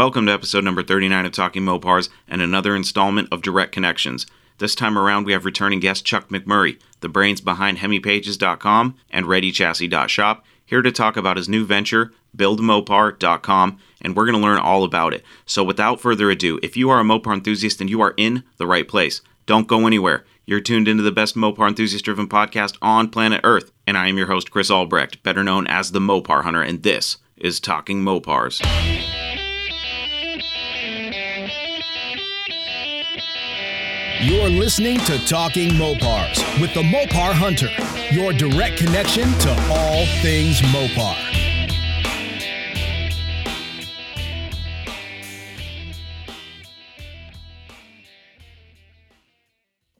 Welcome to episode number 39 of Talking Mopars and another installment of Direct Connections. This time around, we have returning guest Chuck McMurray, the brains behind HemiPages.com and ReadyChassis.shop, here to talk about his new venture, BuildMopar.com, and we're going to learn all about it. So, without further ado, if you are a Mopar enthusiast, then you are in the right place. Don't go anywhere. You're tuned into the best Mopar enthusiast driven podcast on planet Earth, and I am your host, Chris Albrecht, better known as the Mopar Hunter, and this is Talking Mopars. You're listening to Talking Mopars with the Mopar Hunter, your direct connection to all things Mopar.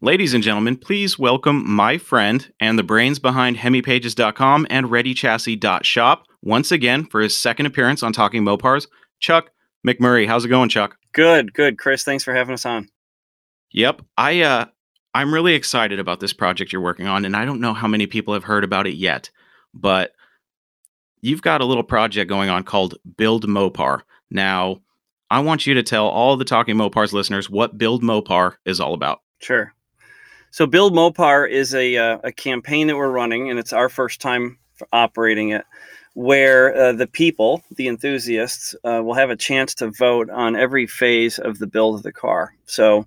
Ladies and gentlemen, please welcome my friend and the brains behind HemiPages.com and ReadyChassis.shop once again for his second appearance on Talking Mopars, Chuck McMurray. How's it going, Chuck? Good, good, Chris. Thanks for having us on. Yep. I uh I'm really excited about this project you're working on and I don't know how many people have heard about it yet, but you've got a little project going on called Build Mopar. Now, I want you to tell all the Talking Mopars listeners what Build Mopar is all about. Sure. So, Build Mopar is a, uh, a campaign that we're running, and it's our first time operating it, where uh, the people, the enthusiasts, uh, will have a chance to vote on every phase of the build of the car. So,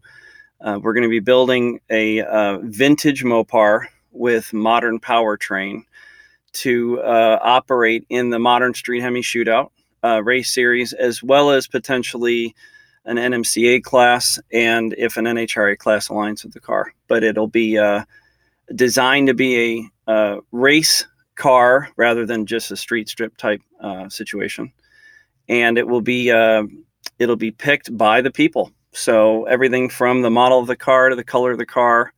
uh, we're going to be building a uh, vintage Mopar with modern powertrain to uh, operate in the modern Street Hemi Shootout uh, race series, as well as potentially an NMCA class and if an NHRA class aligns with the car. But it'll be uh, designed to be a uh, race car rather than just a street strip type situation, and it will be it'll be picked by the people so everything from the model of the car to the color of the car,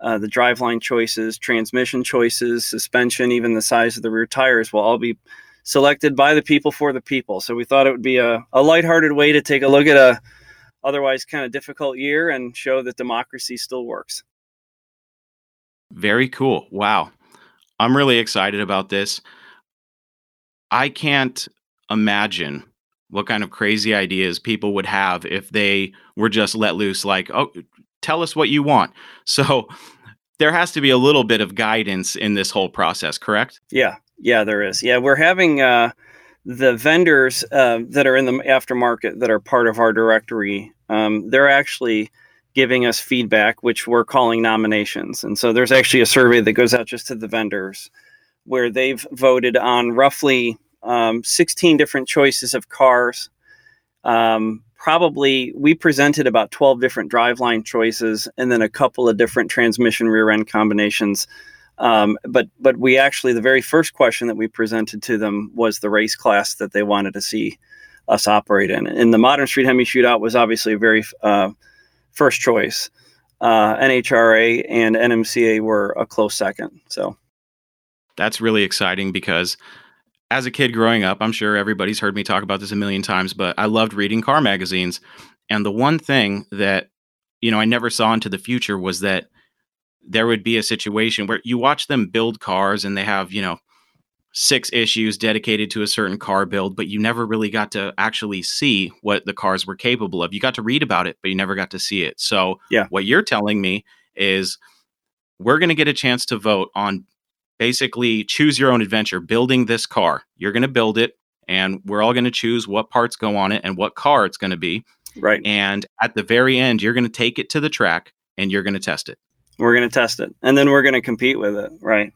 uh, the driveline choices, transmission choices, suspension, even the size of the rear tires will all be selected by the people for the people. So we thought it would be a, a lighthearted way to take a look at a otherwise kind of difficult year and show that democracy still works. Very cool. Wow. I'm really excited about this. I can't imagine what kind of crazy ideas people would have if they were just let loose like oh tell us what you want. So there has to be a little bit of guidance in this whole process correct? Yeah. Yeah there is. Yeah we're having uh, the vendors uh, that are in the aftermarket that are part of our directory um, they're actually giving us feedback which we're calling nominations. And so there's actually a survey that goes out just to the vendors where they've voted on roughly um, 16 different choices of cars. Um, probably we presented about 12 different driveline choices and then a couple of different transmission rear end combinations. Um, but but we actually the very first question that we presented to them was the race class that they wanted to see us operate in. And the modern street hemi shootout was obviously a very uh, first choice. Uh, NHRA and NMCA were a close second. So that's really exciting because as a kid growing up, I'm sure everybody's heard me talk about this a million times, but I loved reading car magazines. And the one thing that, you know, I never saw into the future was that there would be a situation where you watch them build cars and they have, you know, six issues dedicated to a certain car build, but you never really got to actually see what the cars were capable of. You got to read about it, but you never got to see it. So, yeah. what you're telling me is we're going to get a chance to vote on basically choose your own adventure building this car. You're going to build it, and we're all going to choose what parts go on it and what car it's going to be. Right. And at the very end, you're going to take it to the track and you're going to test it. We're going to test it, and then we're going to compete with it. Right.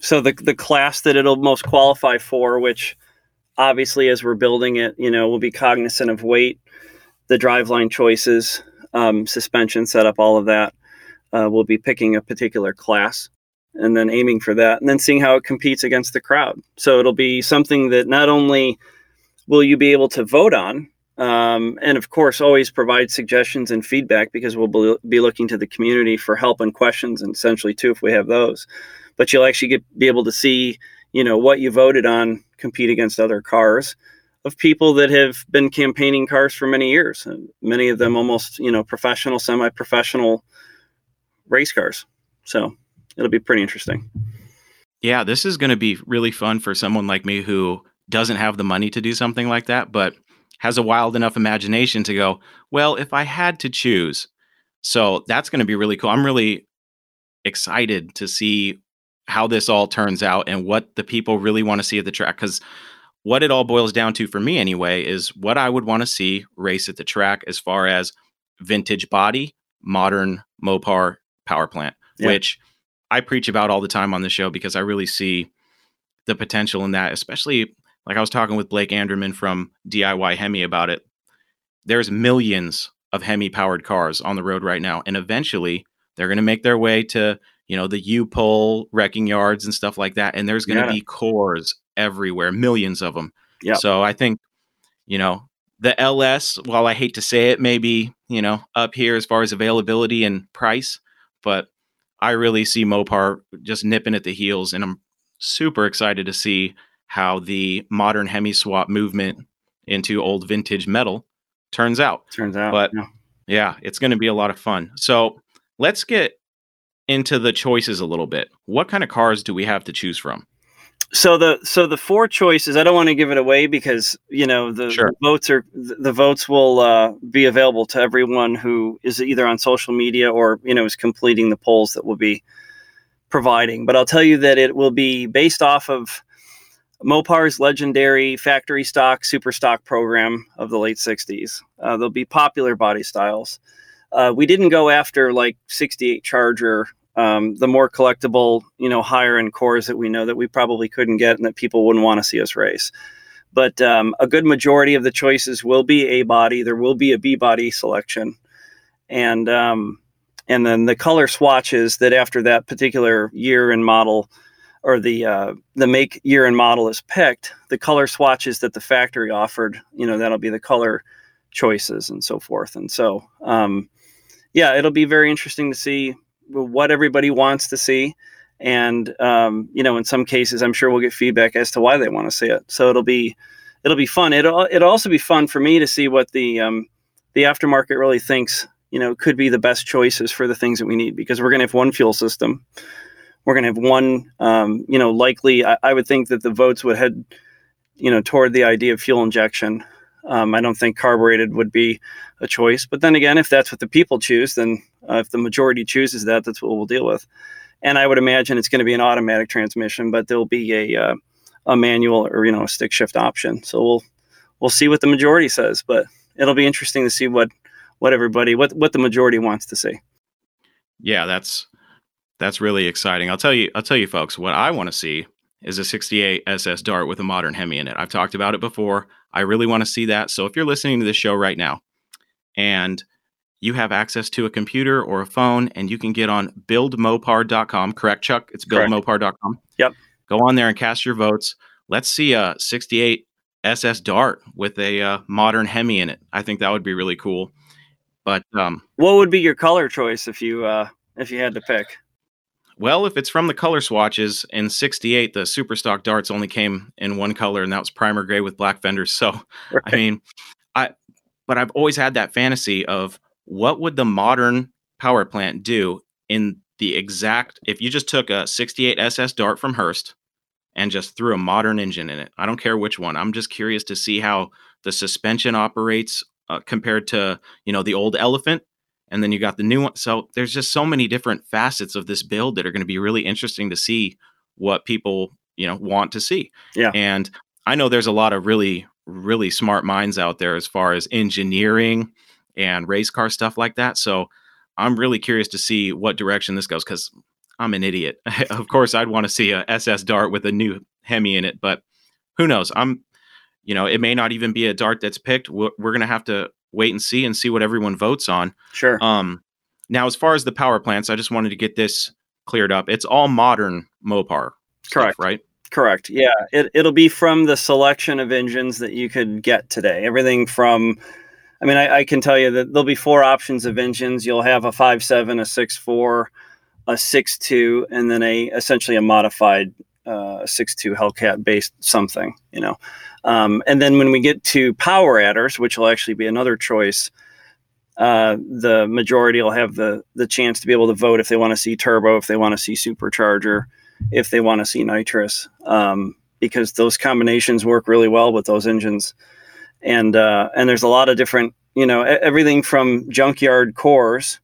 So the the class that it'll most qualify for, which obviously as we're building it, you know, we'll be cognizant of weight, the driveline choices, um, suspension setup, all of that. Uh, we'll be picking a particular class and then aiming for that and then seeing how it competes against the crowd. So it'll be something that not only will you be able to vote on, um, and of course, always provide suggestions and feedback because we'll be looking to the community for help and questions, and essentially too, if we have those. But you'll actually get be able to see, you know, what you voted on compete against other cars of people that have been campaigning cars for many years. and Many of them almost, you know, professional, semi-professional race cars. So it'll be pretty interesting. Yeah, this is going to be really fun for someone like me who doesn't have the money to do something like that, but has a wild enough imagination to go, well, if I had to choose. So that's going to be really cool. I'm really excited to see how this all turns out and what the people really want to see at the track because what it all boils down to for me anyway is what I would want to see race at the track as far as vintage body, modern Mopar power plant, which I preach about all the time on the show because I really see the potential in that, especially like I was talking with Blake Anderman from DIY Hemi about it. There's millions of Hemi powered cars on the road right now, and eventually they're going to make their way to you know the U-Pull wrecking yards and stuff like that, and there's going to yeah. be cores everywhere, millions of them. Yeah. So I think you know the LS. While I hate to say it, maybe you know up here as far as availability and price, but I really see Mopar just nipping at the heels, and I'm super excited to see how the modern hemi swap movement into old vintage metal turns out. Turns out. But yeah, yeah it's going to be a lot of fun. So let's get into the choices a little bit. What kind of cars do we have to choose from? So the so the four choices. I don't want to give it away because you know the, sure. the votes are the votes will uh, be available to everyone who is either on social media or you know is completing the polls that we'll be providing. But I'll tell you that it will be based off of Mopar's legendary factory stock, super stock program of the late 60s. Uh, there'll be popular body styles. Uh, we didn't go after like 68 Charger, um, the more collectible, you know, higher end cores that we know that we probably couldn't get and that people wouldn't want to see us race. But um, a good majority of the choices will be A body. There will be a B body selection, and um, and then the color swatches that after that particular year and model or the uh, the make year and model is picked, the color swatches that the factory offered, you know, that'll be the color choices and so forth. And so, um, yeah, it'll be very interesting to see what everybody wants to see. And um, you know, in some cases, I'm sure we'll get feedback as to why they want to see it. So it'll be it'll be fun. It'll it'll also be fun for me to see what the um, the aftermarket really thinks. You know, could be the best choices for the things that we need because we're going to have one fuel system we're going to have one, um, you know, likely, I, I, would think that the votes would head, you know, toward the idea of fuel injection. Um, I don't think carbureted would be a choice. But then again, if that's what the people choose, then uh, if the majority chooses that, that's what we'll deal with. And I would imagine it's going to be an automatic transmission, but there'll be a, uh, a manual or, you know, a stick shift option. So we'll, we'll see what the majority says, but it'll be interesting to see what, what everybody, what, what the majority wants to see. Yeah, that's that's really exciting. I'll tell you, I'll tell you, folks, what I want to see is a 68 SS Dart with a modern Hemi in it. I've talked about it before. I really want to see that. So if you're listening to this show right now and you have access to a computer or a phone and you can get on buildmopar.com, correct, Chuck? It's buildmopar.com. Yep. Go on there and cast your votes. Let's see a 68 SS Dart with a uh, modern Hemi in it. I think that would be really cool. But um, what would be your color choice if you uh, if you had to pick? Well, if it's from the color swatches in 68, the super stock darts only came in one color and that was primer gray with black fenders. So, right. I mean, I but I've always had that fantasy of what would the modern power plant do in the exact if you just took a 68 SS dart from Hurst and just threw a modern engine in it. I don't care which one. I'm just curious to see how the suspension operates uh, compared to, you know, the old elephant and then you got the new one. So there's just so many different facets of this build that are going to be really interesting to see what people you know want to see. Yeah, and I know there's a lot of really really smart minds out there as far as engineering and race car stuff like that. So I'm really curious to see what direction this goes because I'm an idiot. of course, I'd want to see a SS Dart with a new Hemi in it, but who knows? I'm, you know, it may not even be a Dart that's picked. We're, we're going to have to wait and see and see what everyone votes on. Sure. Um, now, as far as the power plants, I just wanted to get this cleared up. It's all modern Mopar. Correct. Stuff, right? Correct. Yeah. It, it'll be from the selection of engines that you could get today. Everything from, I mean, I, I can tell you that there'll be four options of engines. You'll have a five seven, a six four, a six two, and then a essentially a modified uh, six two Hellcat based something. You know, um, and then when we get to power adders, which will actually be another choice, uh, the majority will have the the chance to be able to vote if they want to see turbo, if they want to see supercharger, if they want to see nitrous, um, because those combinations work really well with those engines. and uh, and there's a lot of different you know everything from junkyard cores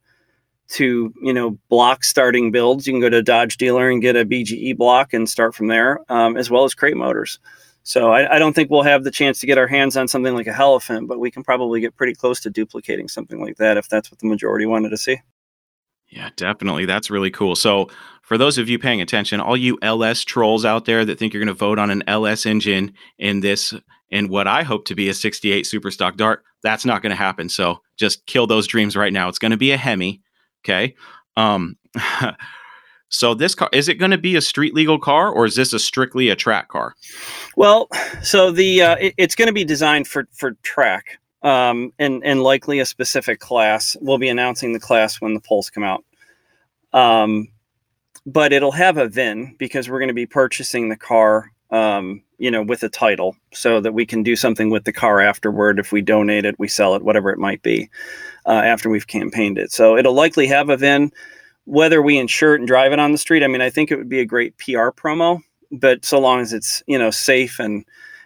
to you know block starting builds. You can go to a Dodge dealer and get a BGE block and start from there, um, as well as crate motors. So I, I, don't think we'll have the chance to get our hands on something like a Hellephant, but we can probably get pretty close to duplicating something like that if that's what the majority wanted to see. Yeah, definitely. That's really cool. So, for those of you paying attention, all you LS trolls out there that think you're going to vote on an LS engine in this, in what I hope to be a 68 Superstock Dart, that's not going to happen. So, just kill those dreams right now. It's going to be a Hemi. Okay. Um, so this car is it going to be a street legal car or is this a strictly a track car? Well, so the uh, it, it's going to be designed for for track, um, and and likely a specific class. We'll be announcing the class when the polls come out. Um, but it'll have a VIN because we're going to be purchasing the car, um, you know, with a title, so that we can do something with the car afterward. If we donate it, we sell it, whatever it might be, uh, after we've campaigned it. So it'll likely have a VIN. Whether we insure it and drive it on the street, I mean, I think it would be a great PR promo but so long as it's you know safe and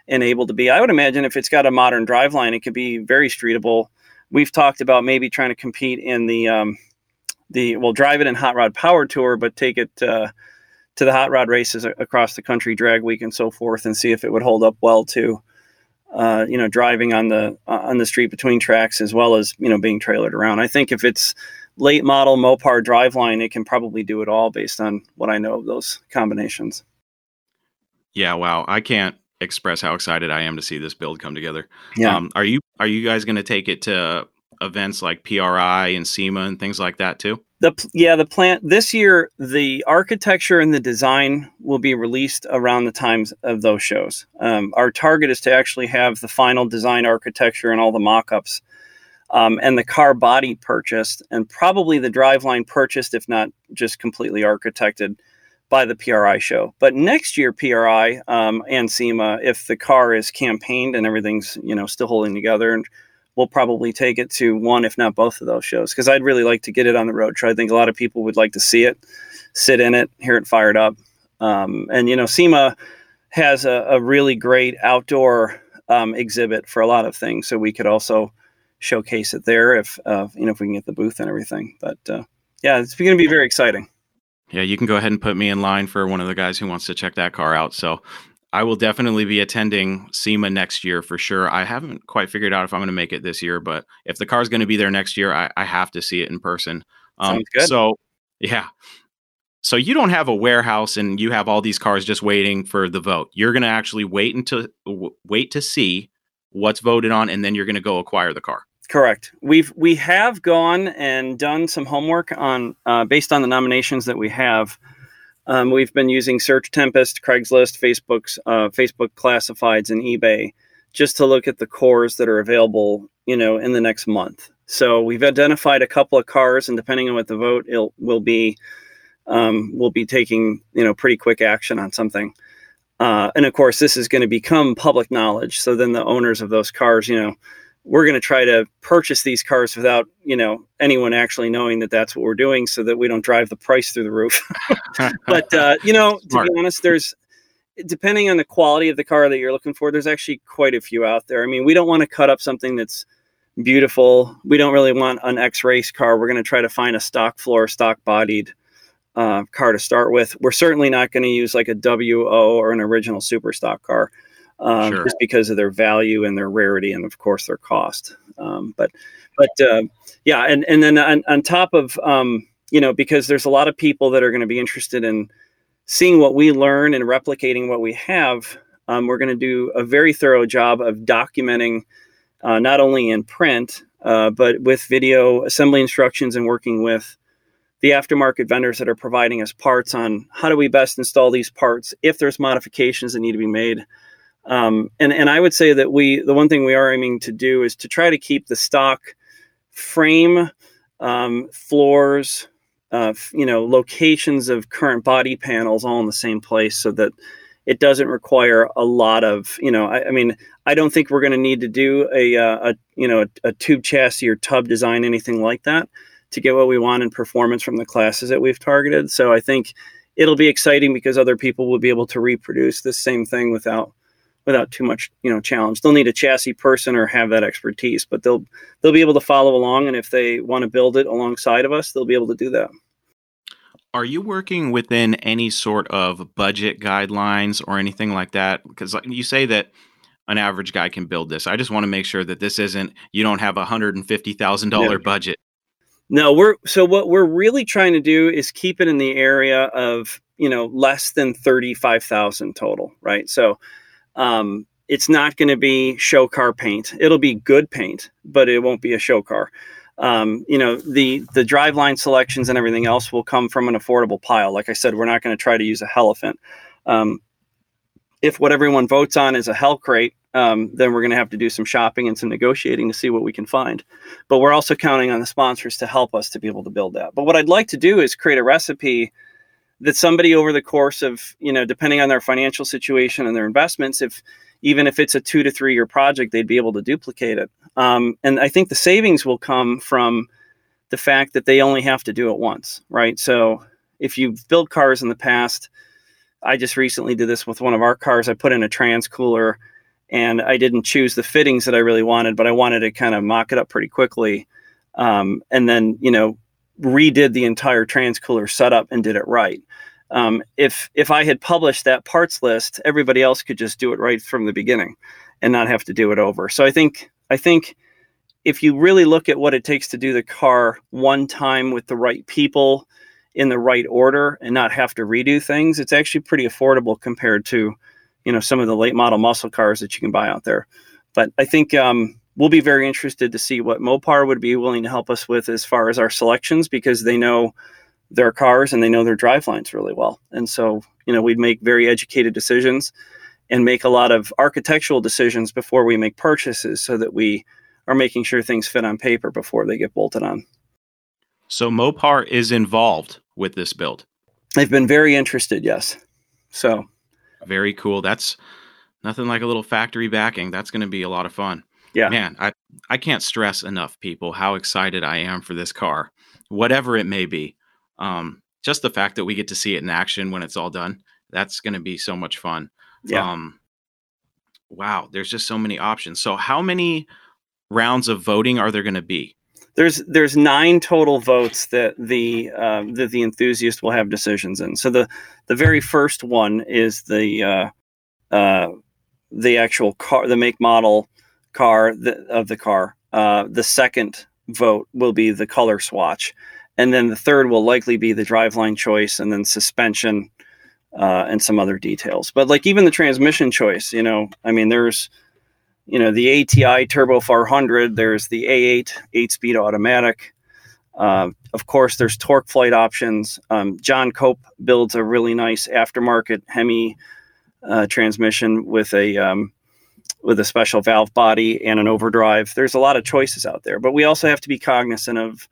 and able to be, I would imagine if it's got a modern driveline, it could be very streetable. We've talked about maybe trying to compete in the um, the well, drive it in Hot Rod Power Tour, but take it uh, to the hot rod races across the country, drag week, and so forth, and see if it would hold up well to uh, you know driving on the on the street between tracks as well as you know being trailered around. I think if it's late model Mopar driveline, it can probably do it all based on what I know of those combinations. Yeah, wow. I can't express how excited I am to see this build come together. Yeah. Um, are you are you guys going to take it to events like PRI and SEMA and things like that too? The yeah, the plant this year the architecture and the design will be released around the times of those shows. Um, our target is to actually have the final design architecture and all the mock-ups um, and the car body purchased and probably the driveline purchased if not just completely architected by the PRI show. But next year, PRI um, and SEMA, if the car is campaigned and everything's you know still holding together, and we'll probably take it to one, if not both of those shows, because I'd really like to get it on the road. So I think a lot of people would like to see it, sit in it, hear it fired up, um, and you know SEMA has a, a really great outdoor um, exhibit for a lot of things, so we could also showcase it there if uh, you know if we can get the booth and everything. But uh, yeah, it's going to be very exciting yeah, you can go ahead and put me in line for one of the guys who wants to check that car out. So I will definitely be attending SEMA next year for sure. I haven't quite figured out if I'm going to make it this year, but if the car's going to be there next year, I, I have to see it in person. Um, Sounds good. So, yeah. So you don't have a warehouse and you have all these cars just waiting for the vote. You're going to actually wait until w- wait to see what's voted on, and then you're going to go acquire the car. Correct. We've we have gone and done some homework on uh, based on the nominations that we have. Um, we've been using SearchTempest, Craigslist, Facebook's uh, Facebook Classifieds, and eBay just to look at the cores that are available, you know, in the next month. So we've identified a couple of cars, and depending on what the vote it will be, um, we'll be taking you know pretty quick action on something. Uh, and of course, this is going to become public knowledge. So then the owners of those cars, you know we're going to try to purchase these cars without you know anyone actually knowing that that's what we're doing so that we don't drive the price through the roof. But uh, you know Smart. to be honest there's depending on the quality of the car that you're looking for there's actually quite a few out there. I mean we don't want to cut up something that's beautiful. We don't really want an x race car. We're going to try to find a stock floor stock bodied uh, car to start with. We're certainly not going to use like a wo or an original super stock car um, sure. just because of their value and their rarity and of course their cost. Um, but but uh, yeah, and and then on, on top of um, you know because there's a lot of people that are going to be interested in seeing what we learn and replicating what we have. Um, we're going to do a very thorough job of documenting uh, not only in print uh, but with video assembly instructions and working with the aftermarket vendors that are providing us parts on how do we best install these parts if there's modifications that need to be made um, and and I would say that we the one thing we are aiming to do is to try to keep the stock frame, um, floors, uh, you know, locations of current body panels all in the same place, so that it doesn't require a lot of you know. I, I mean, I don't think we're going to need to do a, uh, a you know a, a tube chassis or tub design anything like that to get what we want in performance from the classes that we've targeted. So I think it'll be exciting because other people will be able to reproduce the same thing without without too much you know challenge. They'll need a chassis person or have that expertise, but they'll they'll be able to follow along, and if they want to build it alongside of us, they'll be able to do that. Are you working within any sort of budget guidelines or anything like that? Because you say that an average guy can build this. I just want to make sure that this isn't you don't have a hundred and fifty thousand dollar budget. No, we're so what we're really trying to do is keep it in the area of you know less than thirty five thousand total, right? So um, it's not going to be show car paint. It'll be good paint, but it won't be a show car. Um, you know the the driveline selections and everything else will come from an affordable pile. Like I said, we're not going to try to use a Hellephant. Um, if what everyone votes on is a Hellcrate, um, then we're going to have to do some shopping and some negotiating to see what we can find. But we're also counting on the sponsors to help us to be able to build that. But what I'd like to do is create a recipe that somebody over the course of, you know, depending on their financial situation and their investments, if even if it's a two to three year project, they'd be able to duplicate it. Um, and I think the savings will come from the fact that they only have to do it once, right? So if you've built cars in the past, I just recently did this with one of our cars. I put in a trans cooler and I didn't choose the fittings that I really wanted, but I wanted to kind of mock it up pretty quickly. Um, and then, you know, redid the entire transcooler setup and did it right. Um, if if I had published that parts list, everybody else could just do it right from the beginning and not have to do it over. So I think I think if you really look at what it takes to do the car one time with the right people in the right order and not have to redo things, it's actually pretty affordable compared to you know some of the late model muscle cars that you can buy out there. But I think um, we'll be very interested to see what Mopar would be willing to help us with as far as our selections because they know their cars and they know their drive lines really well. And so you know we'd make very educated decisions and make a lot of architectural decisions before we make purchases so that we are making sure things fit on paper before they get bolted on. So Mopar is involved with this build. They've been very interested, yes. So very cool. That's nothing like a little factory backing. That's going to be a lot of fun. Yeah. Man, I, I can't stress enough, people, how excited I am for this car, whatever it may be. Um, just the fact that we get to see it in action when it's all done, that's going to be so much fun. Yeah. Um, wow, there's just so many options. So, how many rounds of voting are there going to be? there's there's nine total votes that the uh, that the enthusiast will have decisions in. So the the very first one is the uh, uh, the actual car, the make model car the, of the car. Uh, the second vote will be the color swatch, and then the third will likely be the driveline choice, and then suspension uh, and some other details. But like even the transmission choice, you know, I mean, there's you know the ATI Turbo 400. There's the A8 eight-speed automatic. Uh, of course, there's TorqueFlite options. Um, John Cope builds a really nice aftermarket Hemi uh, transmission with a um, with a special valve body and an overdrive. There's a lot of choices out there, but we also have to be cognizant of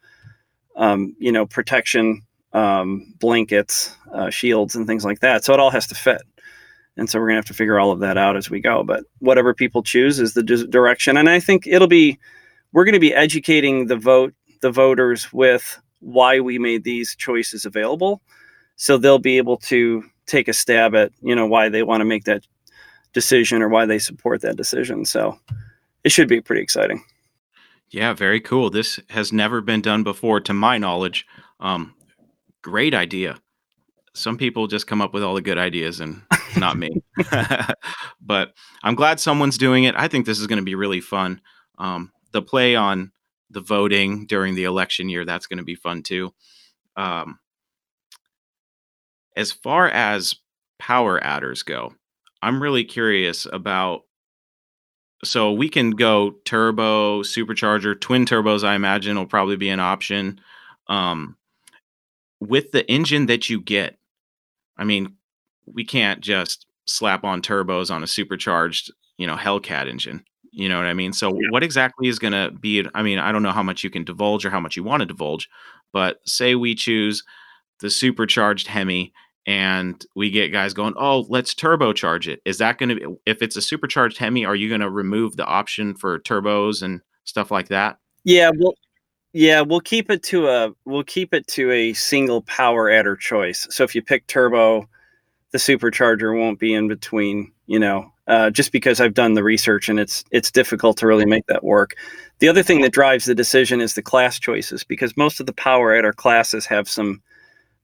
um, you know protection um, blankets, uh, shields, and things like that. So it all has to fit and so we're gonna have to figure all of that out as we go but whatever people choose is the d- direction and i think it'll be we're to be educating the vote the voters with why we made these choices available so they'll be able to take a stab at you know why they want to make that decision or why they support that decision so it should be pretty exciting yeah very cool this has never been done before to my knowledge um, great idea some people just come up with all the good ideas and not me. but I'm glad someone's doing it. I think this is going to be really fun. Um, the play on the voting during the election year, that's going to be fun too. Um, as far as power adders go, I'm really curious about. So we can go turbo, supercharger, twin turbos. I imagine will probably be an option. Um, with the engine that you get, I mean, we can't just slap on turbos on a supercharged, you know, Hellcat engine. You know what I mean? So yeah. what exactly is going to be I mean, I don't know how much you can divulge or how much you want to divulge, but say we choose the supercharged Hemi and we get guys going, "Oh, let's turbocharge it. Is that going to be if it's a supercharged Hemi, are you going to remove the option for turbos and stuff like that? Yeah, well yeah, we'll keep it to a we'll keep it to a single power adder choice. So if you pick turbo, the supercharger won't be in between you know, uh, just because I've done the research and it's it's difficult to really make that work. The other thing that drives the decision is the class choices because most of the power adder classes have some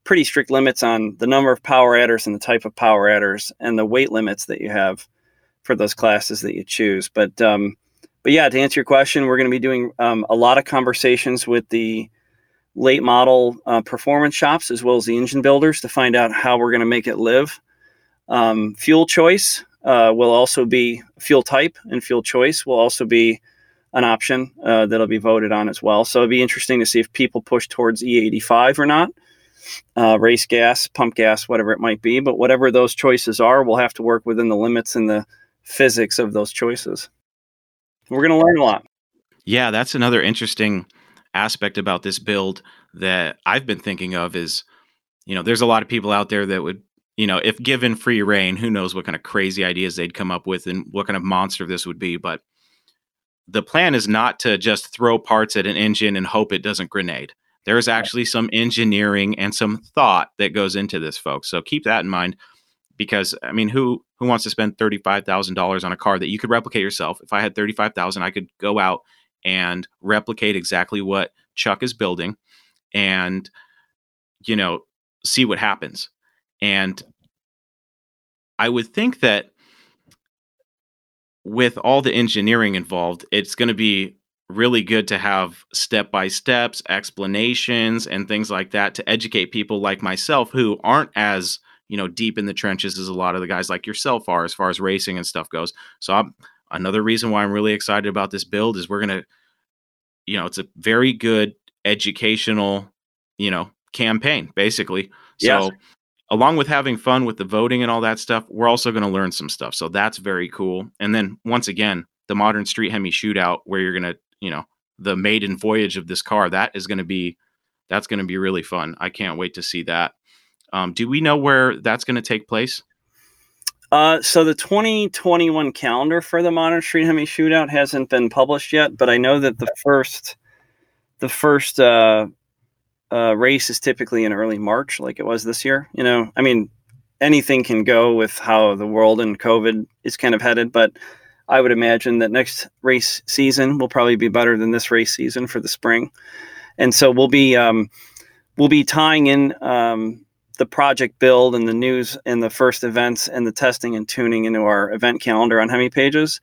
pretty strict limits on the number of power adders and the type of power adders and the weight limits that you have for those classes that you choose. But um, but yeah, to answer your question, we're going to be doing um, a lot of conversations with the late model uh, performance shops as well as the engine builders to find out how we're going to make it live. Um, fuel choice uh, will also be fuel type and fuel choice will also be an option uh, that'll be voted on as well. So it'll be interesting to see if people push towards E85 or not, uh, race gas, pump gas, whatever it might be. But whatever those choices are, we'll have to work within the limits and the physics of those choices. We're going to learn a lot. Yeah, that's another interesting aspect about this build that I've been thinking of is, you know, there's a lot of people out there that would, you know, if given free reign, who knows what kind of crazy ideas they'd come up with and what kind of monster this would be. But the plan is not to just throw parts at an engine and hope it doesn't grenade. There is actually some engineering and some thought that goes into this, folks. So keep that in mind because I mean, who who wants to spend thirty five thousand dollars on a car that you could replicate yourself? If I had thirty five thousand, I could go out and replicate exactly what Chuck is building and you know see what happens and i would think that with all the engineering involved it's going to be really good to have step by steps explanations and things like that to educate people like myself who aren't as you know deep in the trenches as a lot of the guys like yourself are as far as racing and stuff goes so i'm another reason why I'm really excited about this build is we're to, you know, it's a very good educational, you know, campaign, basically. So, along with having fun with the voting and all that stuff, we're also going to learn some stuff. So, that's very cool. And then, once again, the modern street Hemi shootout, where you're going to, you know, the maiden voyage of this car, that is going to be, that's going to be really fun. I can't wait to see that. Um, do we know where that's going to take place? Uh, so the 2021 calendar for the Modern Street Hemi Shootout hasn't been published yet, but I know that the first the first uh, uh, race is typically in early March, like it was this year. You know, I mean, anything can go with how the world and COVID is kind of headed, but I would imagine that next race season will probably be better than this race season for the spring, and so we'll be um, we'll be tying in um, the project build and the news and the first events and the testing and tuning into our event calendar on Hemi pages.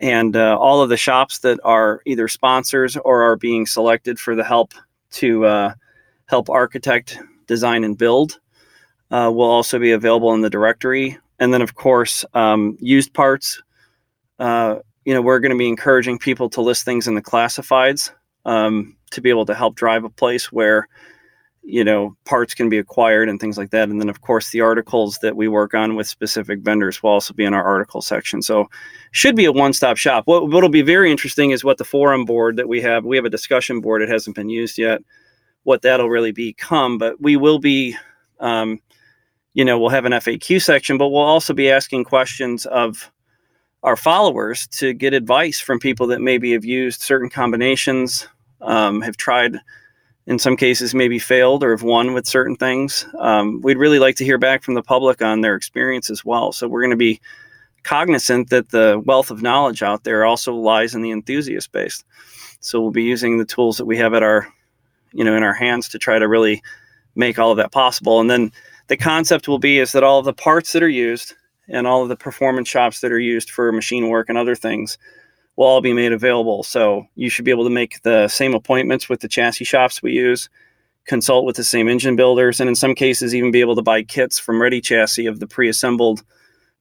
And uh, all of the shops that are either sponsors or are being selected for the help to uh, help architect, design, and build uh, will also be available in the directory. And then, of course, um, used parts. Uh, you know, we're going to be encouraging people to list things in the classifieds um, to be able to help drive a place where you know parts can be acquired and things like that. And then of course the articles that we work on with specific vendors will also be in our article section. So should be a one-stop shop. What will be very interesting is what the forum board that we have we have a discussion board. It hasn't been used yet what that'll really become. But we will be um, you know we'll have an faq section but we'll also be asking questions of our followers to get advice from people that maybe have used certain combinations um, have tried in some cases maybe failed or have won with certain things. Um, we'd really like to hear back from the public on their experience as well. So we're going to be cognizant that the wealth of knowledge out there also lies in the enthusiast base. So we'll be using the tools that we have at our, you know, in our hands to try to really make all of that possible. And then the concept will be is that all of the parts that are used and all of the performance shops that are used for machine work and other things will all be made available. So you should be able to make the same appointments with the chassis shops we use, consult with the same engine builders, and in some cases, even be able to buy kits from Ready Chassis of the pre assembled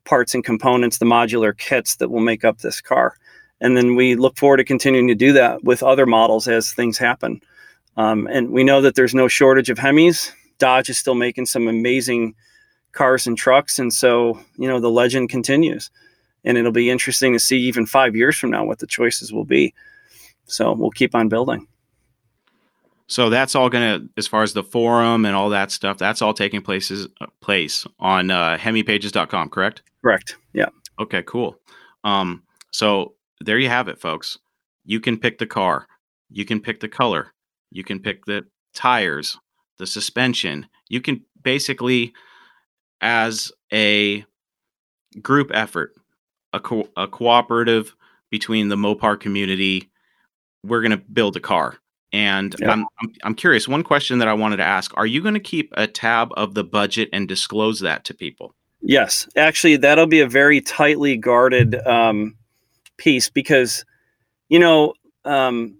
parts and components, the modular kits that will make up this car. And then we look forward to continuing to do that with other models as things happen. Um, and we know that there's no shortage of Hemis. Dodge is still making some amazing cars and trucks. And so, you know, the legend continues and it'll be interesting to see even five years from now what the choices will be. So we'll keep on building. So that's all going to, as far as the forum and all that stuff, that's all taking places place on uh, hemipages.com, correct? Correct. Yeah. Okay, cool. Um, so there you have it, folks. You can pick the car, you can pick the color, you can pick the tires, the suspension. You can basically, as a group effort, a, co- a cooperative between the Mopar community. We're going to build a car. And. I'm, I'm I'm curious. One question that I wanted to ask: Are you going to keep a tab of the budget and disclose that to people? Yes, actually, that'll be a very tightly guarded um, piece because, you know, um,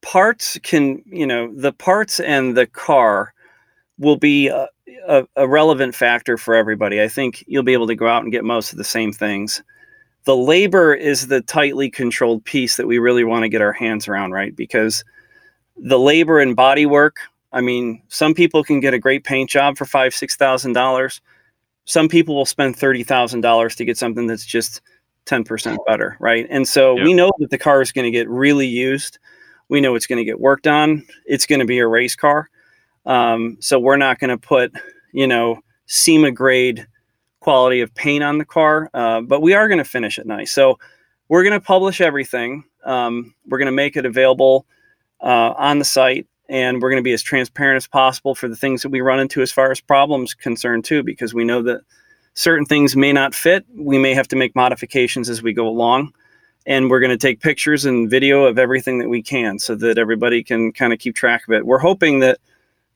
parts can, you know, the parts and the car will be a, a, a relevant factor for everybody. I think you'll be able to go out and get most of the same things. The labor is the tightly controlled piece that we really want to get our hands around, right? Because the labor and body work. I mean, some people can get a great paint job for five, six thousand dollars some people will spend thirty thousand dollars to get something that's just ten percent better, right? And so Yep. we know that the car is going to get really used. We know it's going to get worked on. It's going to be a race car. Um, so we're not going to put, you know, SEMA grade quality of paint on the car, uh, but we are going to finish it nice. So we're going to publish everything. Um, we're going to make it available uh, on the site and we're going to be as transparent as possible for the things that we run into as far as problems concerned too because we know that certain things may not fit we may have to make modifications as we go along and we're going to take pictures and video of everything that we can so that everybody can kind of keep track of it we're hoping that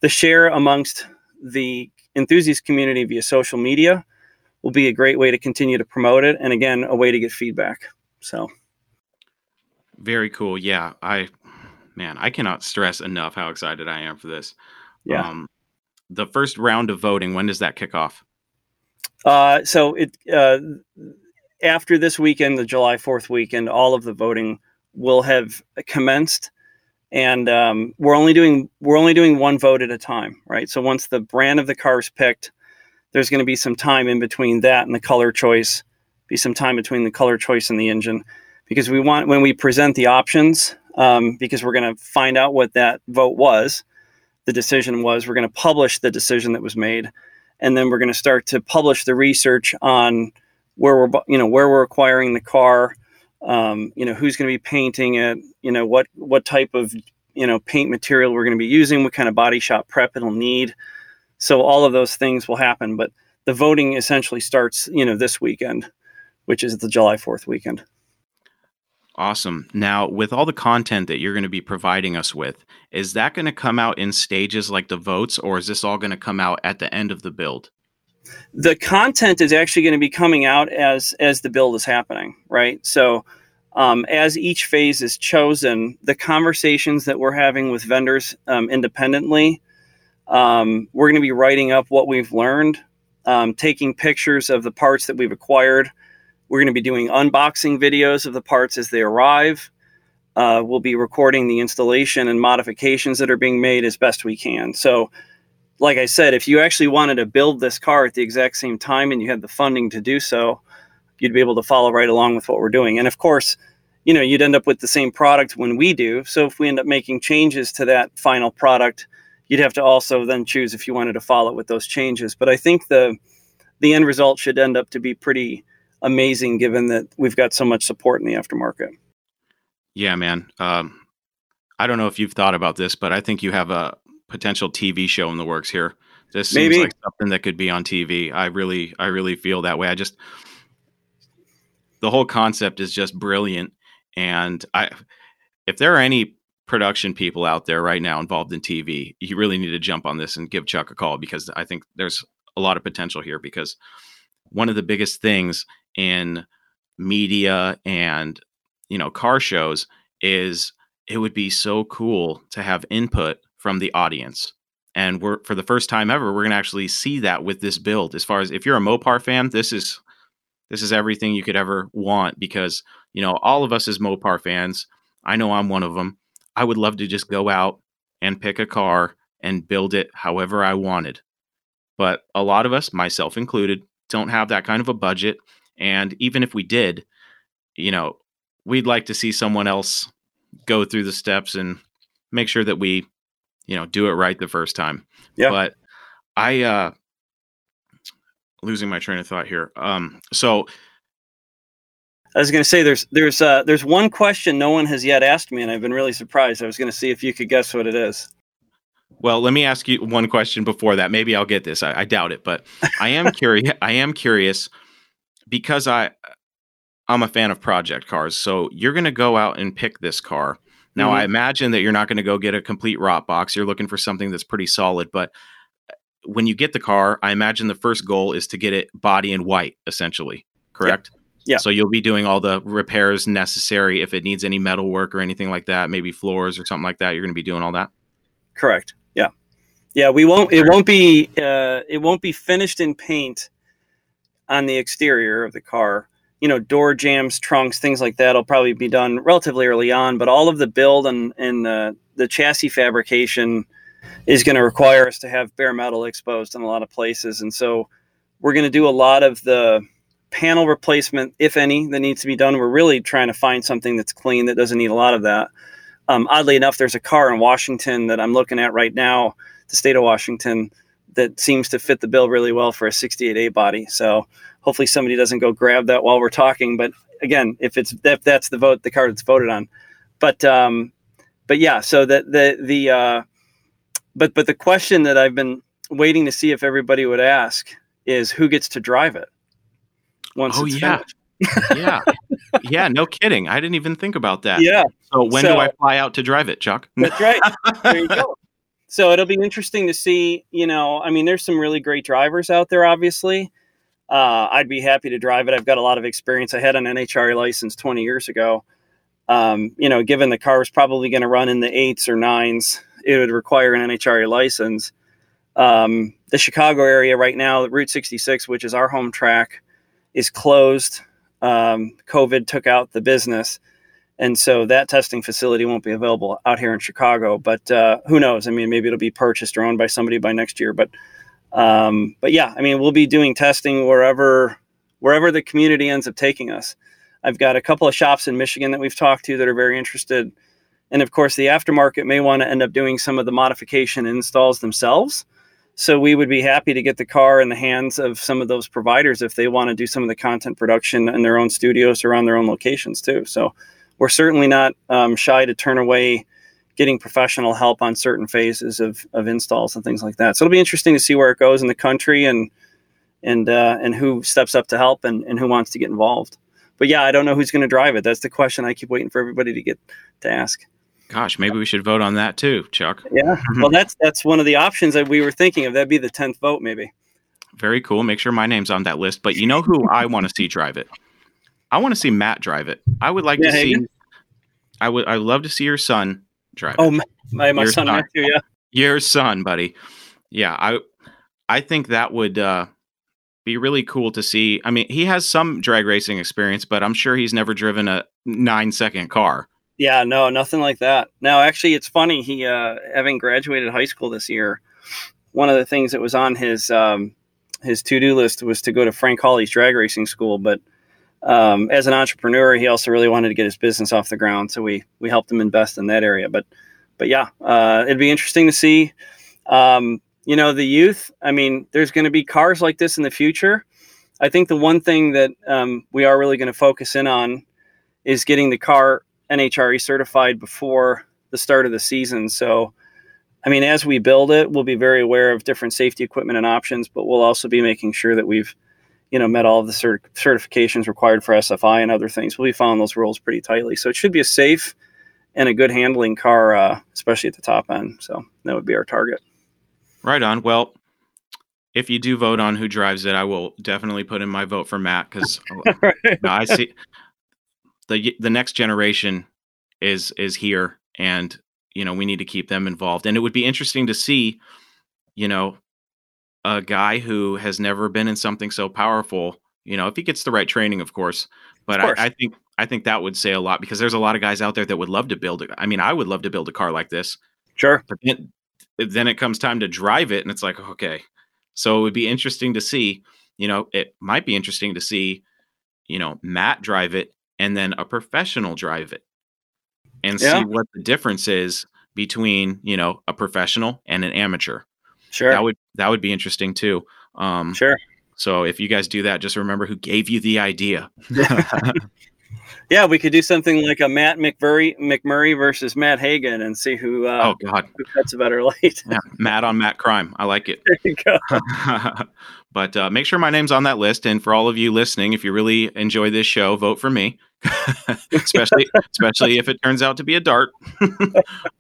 the share amongst the enthusiast community via social media will be a great way to continue to promote it and again a way to get feedback so Very cool. Yeah, I man, I cannot stress enough how excited I am for this. yeah Um, the first round of voting, when does that kick off? Uh, so it uh, after this weekend, the July Fourth weekend, all of the voting will have commenced, and um, we're only doing we're only doing one vote at a time, right? So once the brand of the car is picked, there's going to be some time in between that and the color choice, be some time between the color choice and the engine, because we want when we present the options, um, because we're going to find out what that vote was, the decision was. We're going to publish the decision that was made and then we're going to start to publish the research on where we're you know where we're acquiring the car um, you know who's going to be painting it you know what what type of you know paint material we're going to be using what kind of body shop prep it'll need so all of those things will happen but the voting essentially starts you know this weekend which is the july 4th weekend Awesome. Now, with all the content that you're going to be providing us with, is that going to come out in stages like the votes, or is this all going to come out at the end of the build? The content is actually going to be coming out as as the build is happening right? So um, as each phase is chosen the conversations that we're having with vendors um, independently um, we're going to be writing up what we've learned um, taking pictures of the parts that we've acquired. We're going to be doing unboxing videos of the parts as they arrive. Uh, we'll be recording the installation and modifications that are being made as best we can. So like I said, if you actually wanted to build this car at the exact same time and you had the funding to do so, you'd be able to follow right along with what we're doing. And of course, you know, you'd end up with the same product when we do. So if we end up making changes to that final product, you'd have to also then choose if you wanted to follow with those changes. But I think the the end result should end up to be pretty amazing given that we've got so much support in the aftermarket. Yeah, man. Um, I don't know if you've thought about this, but I think you have a potential TV show in the works here. This seems Maybe. like something that could be on TV. I really, I really feel that way. I just, the whole concept is just brilliant, and I, if there are any production people out there right now involved in TV, you really need to jump on this and give Chuck a call because I think there's a lot of potential here. Because one of the biggest things in media and you know car shows is it would be so cool to have input from the audience. And we're for the first time ever, we're gonna actually see that with this build. As far as if you're a Mopar fan, this is this is everything you could ever want because you know all of us as Mopar fans. I know I'm one of them. I would love to just go out and pick a car and build it however I wanted. But a lot of us, myself included, don't have that kind of a budget. And even if we did, you know, we'd like to see someone else go through the steps and make sure that we, you know, do it right the first time. Yeah. But I uh losing my train of thought here. Um so I was going to say there's there's uh, there's one question no one has yet asked me, and I've been really surprised. I was going to see if you could guess what it is. well, let me ask you one question before that. Maybe I'll get this. I, I doubt it, but I am curious. I am curious. because I I'm a fan of project cars, so you're going to go out and pick this car. Now, Mhm. I imagine that you're not going to go get a complete rot box. You're looking for something that's pretty solid, but uh, when you get the car, I imagine the first goal is to get it body and white, essentially. Correct? Yeah. So you'll be doing all the repairs necessary if it needs any metal work or anything like that, maybe floors or something like that. You're going to be doing all that. Correct. Yeah. Yeah. We won't. It won't be. Uh, it won't be finished in paint on the exterior of the car. You know, door jams, trunks, things like that will probably be done relatively early on. But all of the build and and uh, the chassis fabrication is going to require us to have bare metal exposed in a lot of places, and so we're going to do a lot of the panel replacement, if any, that needs to be done. We're really trying to find something that's clean that doesn't need a lot of that. Um, oddly enough, there's a car in Washington that I'm looking at right now, the state of Washington, that seems to fit the bill really well for a 68A body. So hopefully somebody doesn't go grab that while we're talking. But again, if it's if that's the vote, the card that's voted on. But um, but yeah, so the the the uh, but but the question that I've been waiting to see if everybody would ask is who gets to drive it once Oh, it's yeah. finished. Yeah. yeah, no kidding. I didn't even think about that. Yeah, So when So- do I fly out to drive it, Chuck? That's right. there you go. So it'll be interesting to see. You know, I mean, there's some really great drivers out there. Obviously, uh, I'd be happy to drive it. I've got a lot of experience. I had an NHRA license 20 years ago. Um, you know, given the car was probably going to run in the eights or nines, it would require an NHRA license. Um, the Chicago area right now, Route 66, which is our home track, is closed. Um, COVID took out the business and so that testing facility won't be available out here in Chicago. But uh, who knows? I mean, maybe it'll be purchased or owned by somebody by next year. But um, but yeah, I mean, we'll be doing testing wherever wherever the community ends up taking us. I've got a couple of shops in Michigan that we've talked to that are very interested, and of course, the aftermarket may want to end up doing some of the modification installs themselves. So we would be happy to get the car in the hands of some of those providers if they want to do some of the content production in their own studios or on their own locations too. So we're certainly not um, shy to turn away getting professional help on certain phases of, of installs and things like that. So it'll be interesting to see where it goes in the country and and uh, and who steps up to help and, and who wants to get involved. But yeah, I don't know who's going to drive it. That's the question I keep waiting for everybody to get to ask. Gosh, maybe we should vote on that too, Chuck. Yeah, well, that's that's one of the options that we were thinking of. That'd be the tenth vote, maybe. Very cool. Make sure my name's on that list. But you know who I want to see drive it? I want to see Matt drive it. I would like Yeah, to see. I would. I love to see your son drive. Oh, my, my, son son. Matthew. Yeah, Your son, buddy. Yeah, I. I think that would uh, be really cool to see. I mean, he has some drag racing experience, but I'm sure he's never driven a nine second car. yeah, no, nothing like that. No, actually, it's funny. He, uh, having graduated high school this year, one of the things that was on his um, his to do list was to go to Frank Hawley's drag racing school. But um, as an entrepreneur, he also really wanted to get his business off the ground, so we we helped him invest in that area. But but yeah, uh, it'd be interesting to see. Um, you know, the youth. I mean, there's going to be cars like this in the future. I think the one thing that um, we are really going to focus in on is getting the car NHRA certified before the start of the season. So, I mean, as we build it, we'll be very aware of different safety equipment and options, but we'll also be making sure that we've, you know, met all of the cert- certifications required for SFI and other things. We'll be following those rules pretty tightly. So it should be a safe and a good handling car, uh, especially at the top end. So that would be our target. Right on. Well, if you do vote on who drives it, I will definitely put in my vote for Matt because I see the the next generation is is here, and you know we need to keep them involved. And it would be interesting to see, you know, a guy who has never been in something so powerful. You know, if he gets the right training, of course. But Of course. I, I think I think that would say a lot because there's a lot of guys out there that would love to build it. I mean, I would love to build a car like this. Sure. but then, then it comes time to drive it and it's like okay so it would be interesting to see you know it might be interesting to see you know matt drive it and then a professional drive it and Yeah. see what the difference is between you know a professional and an amateur Sure. that would that would be interesting too um sure. so if you guys do that just remember who gave you the idea Yeah, we could do something like a Matt McMurray McMurray versus Matt Hagan and see who uh, oh God, who cuts a better light. yeah, Matt on Matt crime. I like it. there you go. but uh, make sure my name's on that list. And for all of you listening, if you really enjoy this show, vote for me, especially especially if it turns out to be a dart.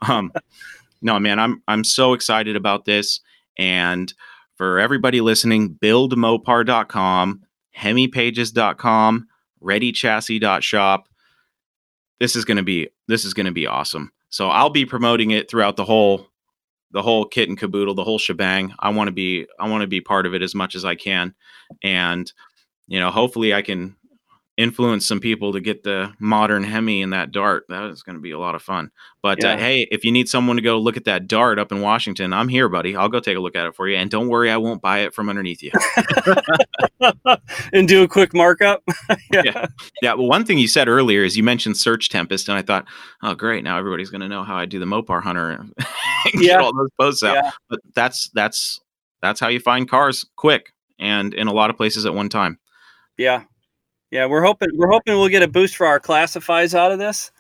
um, no, man, I'm I'm so excited about this. And for everybody listening, buildmopar.com, hemipages.com, readychassis.shop. This is gonna be this is gonna be awesome. So I'll be promoting it throughout the whole the whole kit and caboodle, the whole shebang. I want to be I want to be part of it as much as I can, and you know, hopefully, I can influence some people to get the modern Hemi and that dart. That is going to be a lot of fun. But uh, hey, if you need someone to go look at that dart up in Washington, I'm here, buddy. I'll go take a look at it for you, and don't worry, I won't buy it from underneath you. and do a quick markup. yeah. Yeah. Yeah, well, one thing you said earlier is you mentioned SearchTempest, and I thought, oh, great, now everybody's going to know how I do the Mopar Hunter and get Yeah. all those posts out. Yeah. But that's that's that's how you find cars quick and in a lot of places at one time. Yeah, yeah. We're hoping we're hoping we'll get a boost for our classifies out of this,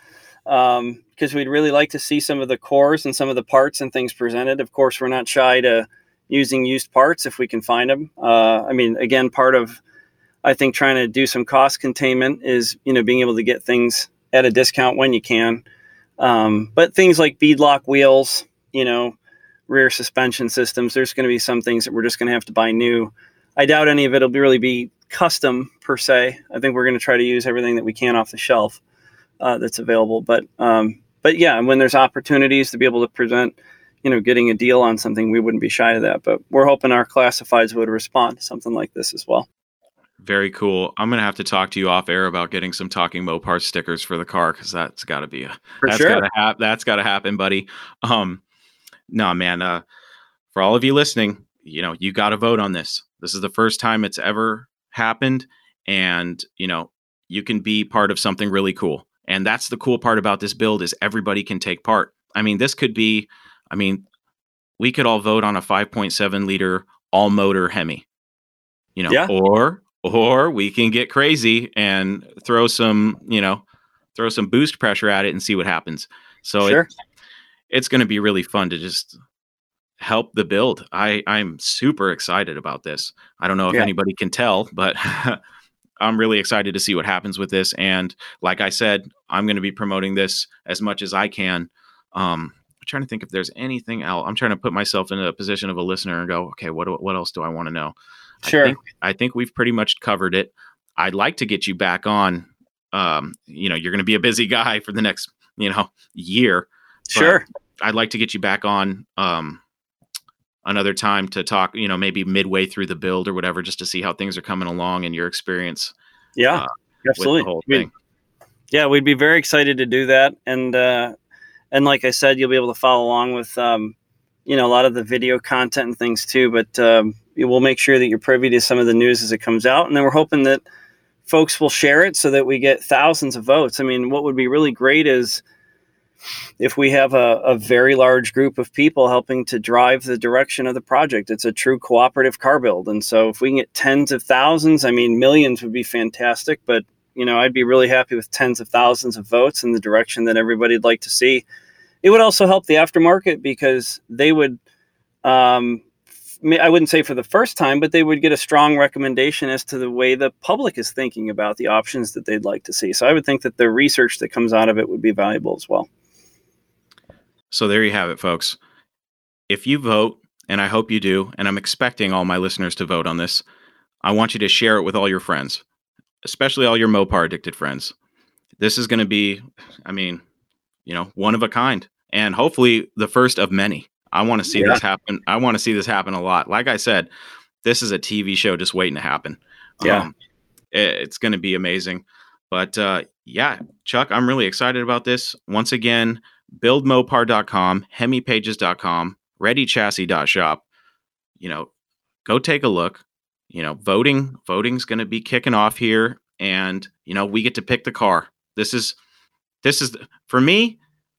because we'd really like to see some of the cores and some of the parts and things presented. Of course, we're not shy to using used parts if we can find them. Uh, I mean, again, part of I think trying to do some cost containment is you know being able to get things at a discount when you can. Um, but things like beadlock wheels, you know, rear suspension systems, there's going to be some things that we're just going to have to buy new. I doubt any of it will be really be custom per se. I think we're going to try to use everything that we can off the shelf uh, that's available. But um, but yeah, and when there's opportunities to be able to present, you know, getting a deal on something, we wouldn't be shy of that. But we're hoping our classifieds would respond to something like this as well. Very cool. I'm gonna have to talk to you off air about getting some talking Mopar stickers for the car because that's got to be a For that's sure. gotta hap- that's got to happen, buddy. Um, no, man. Uh, for all of you listening, you know, you got to vote on this. This is the first time it's ever happened, and you know, you can be part of something really cool. And that's the cool part about this build is everybody can take part. I mean, this could be. I mean, we could all vote on a 5.7 liter all motor Hemi. You know, Yeah. or or we can get crazy and throw some, you know, throw some boost pressure at it and see what happens. So sure. it, it's going to be really fun to just help the build. I I'm super excited about this. I don't know if Yeah. anybody can tell, but I'm really excited to see what happens with this. And like I said, I'm going to be promoting this as much as I can. Um, I'm trying to think if there's anything else. I'm trying to put myself in a position of a listener and go, okay, what what else do I want to know? Sure. I think, I think we've pretty much covered it. I'd like to get you back on. Um, you know, you're going to be a busy guy for the next, you know, year. Sure. I'd like to get you back on um, another time to talk. You know, maybe midway through the build or whatever, just to see how things are coming along and your experience Yeah. uh, absolutely. whole We'd- yeah, we'd be very excited to do that, and uh, and like I said, you'll be able to follow along with um, you know a lot of the video content and things too. But um, we'll make sure that you're privy to some of the news as it comes out, and then we're hoping that folks will share it so that we get thousands of votes. I mean, what would be really great is if we have a, a very large group of people helping to drive the direction of the project. It's a true cooperative car build, and so if we can get tens of thousands, I mean, millions would be fantastic. But you know, I'd be really happy with tens of thousands of votes in the direction that everybody'd like to see. It would also help the aftermarket because they would, um, I wouldn't say for the first time, but they would get a strong recommendation as to the way the public is thinking about the options that they'd like to see. So I would think that the research that comes out of it would be valuable as well. So there you have it, folks. If you vote, and I hope you do, and I'm expecting all my listeners to vote on this, I want you to share it with all your friends, especially all your Mopar addicted friends. This is going to be, I mean, you know, one of a kind, and hopefully the first of many. I want to see Yeah. this happen. I want to see this happen a lot. Like I said, this is a TV show just waiting to happen. Yeah. Um, it- it's going to be amazing. But uh, yeah, Chuck, I'm really excited about this. Once again, buildmopar.com, hemipages.com, readychassis.shop. You know, go take a look. You know, voting voting's going to be kicking off here and you know, we get to pick the car. This is this is for me,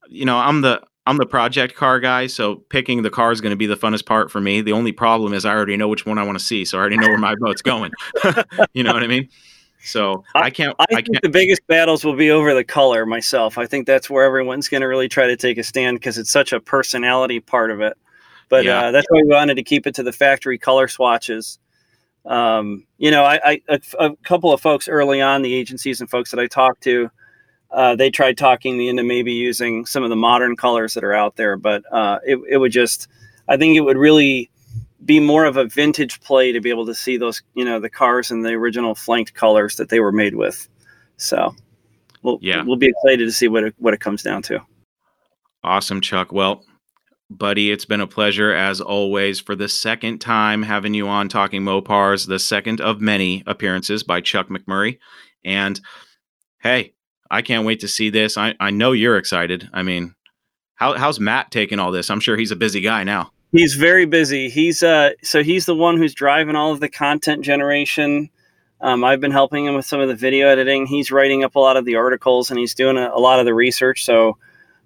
you know, I'm the I'm the project car guy, so picking the car is going to be the funnest part for me. The only problem is I already know which one I want to see, so I already know where my vote's going. you know what I mean? So I, I can't. I, I think can't. the biggest battles will be over the color. Myself, I think that's where everyone's going to really try to take a stand because it's such a personality part of it. But yeah. uh, that's why we wanted to keep it to the factory color swatches. Um, you know, I, I a, a, couple of folks early on the agencies and folks that I talked to, uh, they tried talking me into maybe using some of the modern colors that are out there, but uh, it, it would just, I think it would really be more of a vintage play to be able to see those, you know, the cars and the original flanked colors that they were made with. So, we'll, yeah, we'll be excited to see what it, what it comes down to. Awesome, Chuck. Well, buddy, it's been a pleasure as always for the second time having you on Talking Mopars, the second of many appearances by Chuck McMurray. And hey, I can't wait to see this. I, I know you're excited. I mean, how, how's Matt taking all this? I'm sure he's a busy guy now. He's very busy. He's uh, so he's the one who's driving all of the content generation. Um, I've been helping him with some of the video editing. He's writing up a lot of the articles and he's doing a, a lot of the research. So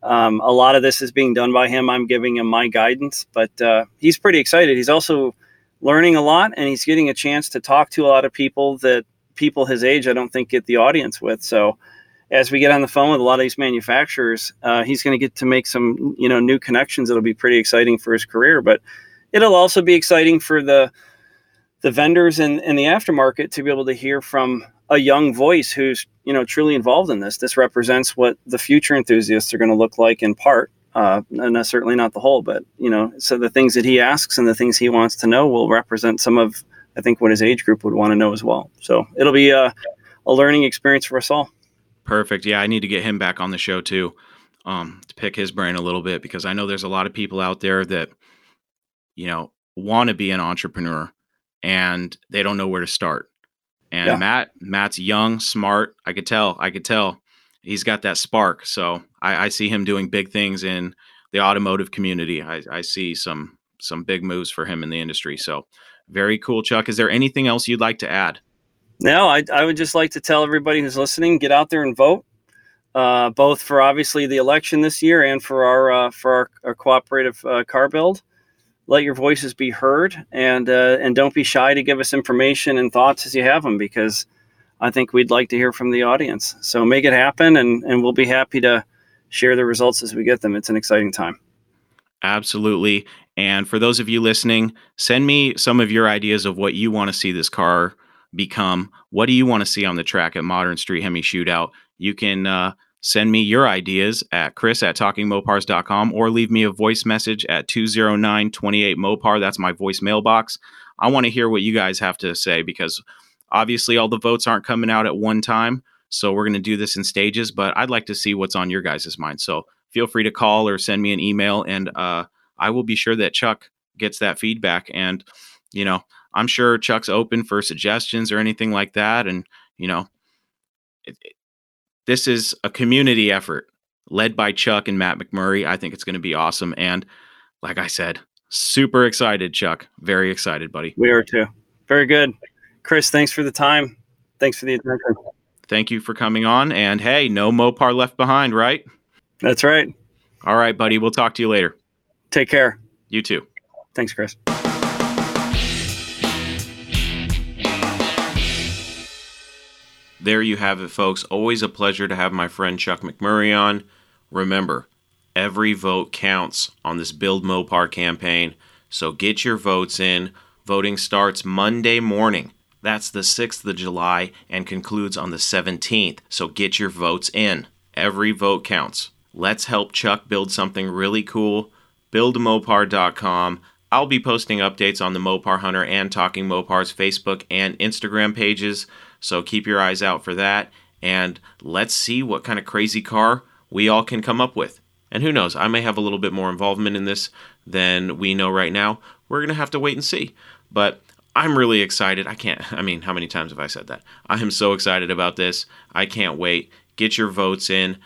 um, a lot of this is being done by him. I'm giving him my guidance, but uh, he's pretty excited. He's also learning a lot and he's getting a chance to talk to a lot of people that people his age I don't think get the audience with. So as we get on the phone with a lot of these manufacturers, uh, he's going to get to make some you know new connections. It'll be pretty exciting for his career, but it'll also be exciting for the the vendors and, and the aftermarket to be able to hear from a young voice who's you know truly involved in this. This represents what the future enthusiasts are going to look like in part, uh, and certainly not the whole. But you know, so the things that he asks and the things he wants to know will represent some of I think what his age group would want to know as well. So it'll be a, a learning experience for us all. Perfect. Yeah, I need to get him back on the show too, um, to pick his brain a little bit because I know there's a lot of people out there that, you know, want to be an entrepreneur and they don't know where to start. And yeah. Matt, Matt's young, smart. I could tell. I could tell he's got that spark. So I, I see him doing big things in the automotive community. I, I see some some big moves for him in the industry. So very cool, Chuck. Is there anything else you'd like to add? No, I, I would just like to tell everybody who's listening, get out there and vote, uh, both for obviously the election this year and for our uh, for our, our cooperative uh, car build. Let your voices be heard, and uh, and don't be shy to give us information and thoughts as you have them, because I think we'd like to hear from the audience. So make it happen, and and we'll be happy to share the results as we get them. It's an exciting time. Absolutely. And for those of you listening, send me some of your ideas of what you want to see this car become what do you want to see on the track at Modern Street Hemi Shootout? You can uh, send me your ideas at chris at talkingmopars.com or leave me a voice message at 209 28 Mopar. That's my voice mailbox. I want to hear what you guys have to say because obviously all the votes aren't coming out at one time. So we're going to do this in stages, but I'd like to see what's on your guys' mind. So feel free to call or send me an email, and uh, I will be sure that Chuck gets that feedback. And, you know, I'm sure Chuck's open for suggestions or anything like that. And, you know, it, it, this is a community effort led by Chuck and Matt McMurray. I think it's going to be awesome. And like I said, super excited, Chuck. Very excited, buddy. We are too. Very good. Chris, thanks for the time. Thanks for the attention. Thank you for coming on. And hey, no Mopar left behind, right? That's right. All right, buddy. We'll talk to you later. Take care. You too. Thanks, Chris. There you have it, folks. Always a pleasure to have my friend Chuck McMurray on. Remember, every vote counts on this Build Mopar campaign, so get your votes in. Voting starts Monday morning. That's the 6th of July and concludes on the 17th, so get your votes in. Every vote counts. Let's help Chuck build something really cool. BuildMopar.com. I'll be posting updates on the Mopar Hunter and Talking Mopars Facebook and Instagram pages. So keep your eyes out for that. And let's see what kind of crazy car we all can come up with. And who knows, I may have a little bit more involvement in this than we know right now. We're going to have to wait and see. But I'm really excited. I can't, I mean, how many times have I said that? I am so excited about this. I can't wait. Get your votes in.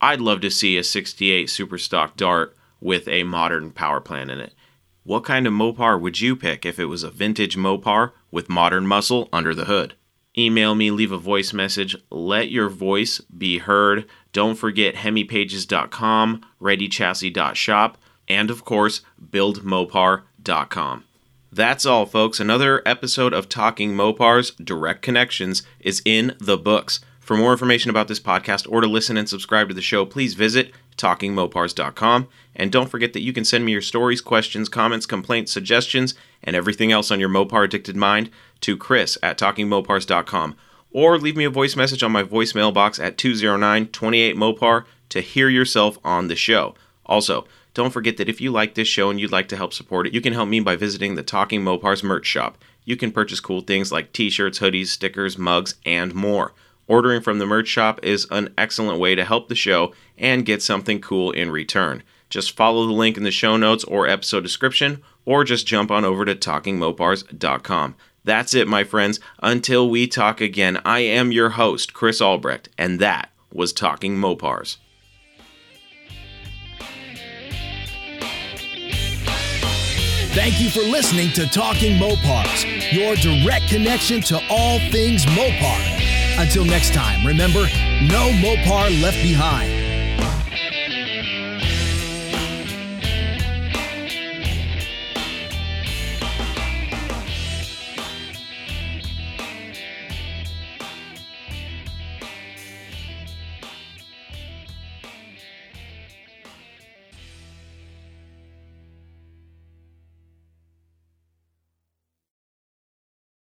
I'd love to see a 68 Super Stock Dart with a modern power plant in it. What kind of Mopar would you pick if it was a vintage Mopar with modern muscle under the hood? Email me, leave a voice message. Let your voice be heard. Don't forget hemipages.com, readychassis.shop, and of course, buildmopar.com. That's all, folks. Another episode of Talking Mopars Direct Connections is in the books. For more information about this podcast or to listen and subscribe to the show, please visit talkingmopars.com. And don't forget that you can send me your stories, questions, comments, complaints, suggestions, and everything else on your Mopar addicted mind to chris at talkingmopars.com. Or leave me a voice message on my voicemail box at 209 28 Mopar to hear yourself on the show. Also, don't forget that if you like this show and you'd like to help support it, you can help me by visiting the Talking Mopars merch shop. You can purchase cool things like t shirts, hoodies, stickers, mugs, and more. Ordering from the merch shop is an excellent way to help the show and get something cool in return. Just follow the link in the show notes or episode description, or just jump on over to talkingmopars.com. That's it, my friends. Until we talk again, I am your host, Chris Albrecht, and that was Talking Mopars. Thank you for listening to Talking Mopars, your direct connection to all things Mopar. Until next time, remember, no Mopar left behind.